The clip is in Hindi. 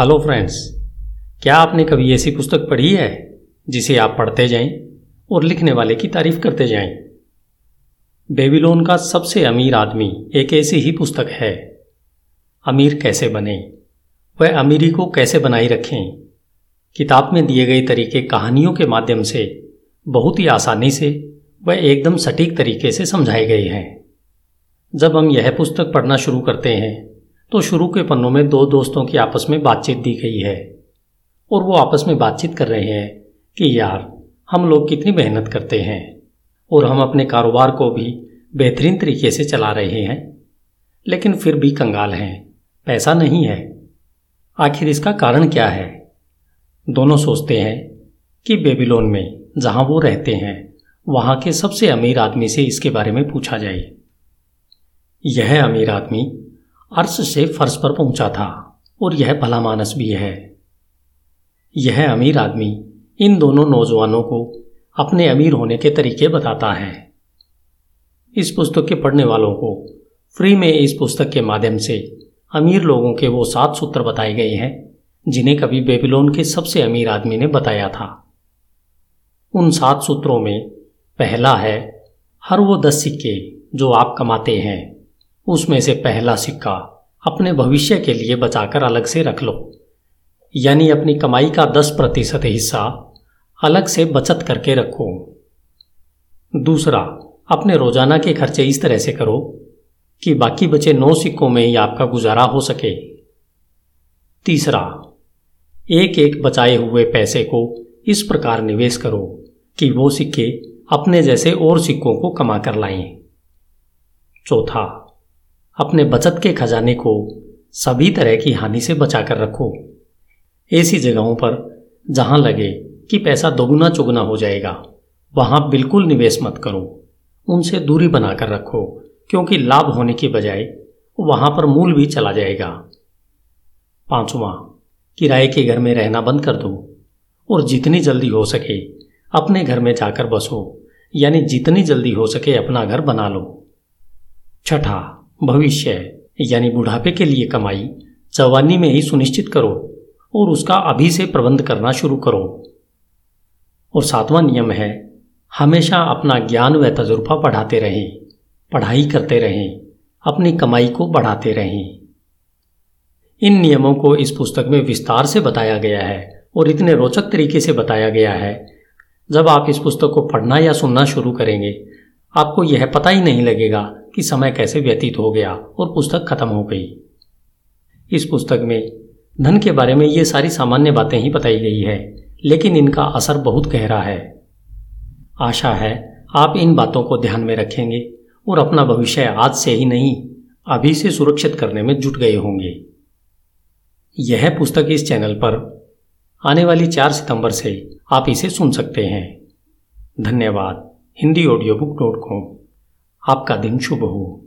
हेलो फ्रेंड्स, क्या आपने कभी ऐसी पुस्तक पढ़ी है जिसे आप पढ़ते जाएँ और लिखने वाले की तारीफ़ करते जाएँ? बेबीलोन का सबसे अमीर आदमी एक ऐसी ही पुस्तक है। अमीर कैसे बने? वह अमीरी को कैसे बनाए रखें? किताब में दिए गए तरीके कहानियों के माध्यम से, बहुत ही आसानी से वह एकदम सटीक तरीके से समझाए गए हैं। जब हम यह पुस्तक पढ़ना शुरू करते हैं तो शुरू के पन्नों में दो दोस्तों की आपस में बातचीत दी गई है और वो आपस में बातचीत कर रहे हैं कि यार, हम लोग कितनी मेहनत करते हैं और हम अपने कारोबार को भी बेहतरीन तरीके से चला रहे हैं, लेकिन फिर भी कंगाल हैं, पैसा नहीं है। आखिर इसका कारण क्या है? दोनों सोचते हैं कि बेबीलोन में जहाँ वो रहते हैं, वहाँ के सबसे अमीर आदमी से इसके बारे में पूछा जाए। यह अमीर आदमी अर्श से फर्श पर पहुँचा था, और यह भला मानस भी है। यह अमीर आदमी इन दोनों नौजवानों को अपने अमीर होने के तरीके बताता है। इस पुस्तक के पढ़ने वालों को फ्री में इस पुस्तक के माध्यम से अमीर लोगों के वो सात सूत्र बताए गए हैं, जिन्हें कभी बेबीलोन के सबसे अमीर आदमी ने बताया था। उन सात सूत्रों में पहला है, हर वो दस सिक्के जो आप कमाते हैं। उसमें से पहला सिक्का अपने भविष्य के लिए बचाकर अलग से रख लो। यानी अपनी कमाई का दस प्रतिशत हिस्सा अलग से बचत करके रखो। दूसरा, अपने रोज़ाना के खर्चे इस तरह से करो कि बाकी बचे नौ सिक्कों में ही आपका गुजारा हो सके। तीसरा एक एक बचाए हुए पैसे को इस प्रकार निवेश करो कि वो सिक्के अपने जैसे और सिक्कों को कमा कर लाएँ। चौथा अपने बचत के खजाने को सभी तरह की हानि से बचाकर रखो। ऐसी जगहों पर जहाँ लगे कि पैसा दोगुना चुगना हो जाएगा, वहाँ बिल्कुल निवेश मत करो। उनसे दूरी बनाकर रखो, क्योंकि लाभ होने की बजाय वहाँ पर मूल भी चला जाएगा। पांचवा, किराए के घर में रहना बंद कर दो, और जितनी जल्दी हो सके अपने घर में जाकर बसो, यानी जितनी जल्दी हो सके अपना घर बना लो। छठा भविष्य यानी बुढ़ापे के लिए कमाई, जवानी में ही सुनिश्चित करो और उसका अभी से प्रबंध करना शुरू करो। और सातवां नियम है, हमेशा अपना ज्ञान व तजुर्बा बढ़ाते रहें, पढ़ाई करते रहें, अपनी कमाई को बढ़ाते रहें। इन नियमों को इस पुस्तक में विस्तार से बताया गया है और इतने रोचक तरीके से बताया गया है। जब आप इस पुस्तक को पढ़ना या सुनना शुरू करेंगे आपको यह पता ही नहीं लगेगा कि समय कैसे व्यतीत हो गया और पुस्तक खत्म हो गई। इस पुस्तक में धन के बारे में ये सारी सामान्य बातें ही बताई गई है, लेकिन इनका असर बहुत गहरा है। आशा है आप इन बातों को ध्यान में रखेंगे और अपना भविष्य आज से ही नहीं, अभी से सुरक्षित करने में जुट गए होंगे। यह पुस्तक इस चैनल पर आने वाली चार सितंबर से आप इसे सुन सकते हैं। धन्यवाद। Hindi audio book dot com आपका दिन शुभ हो।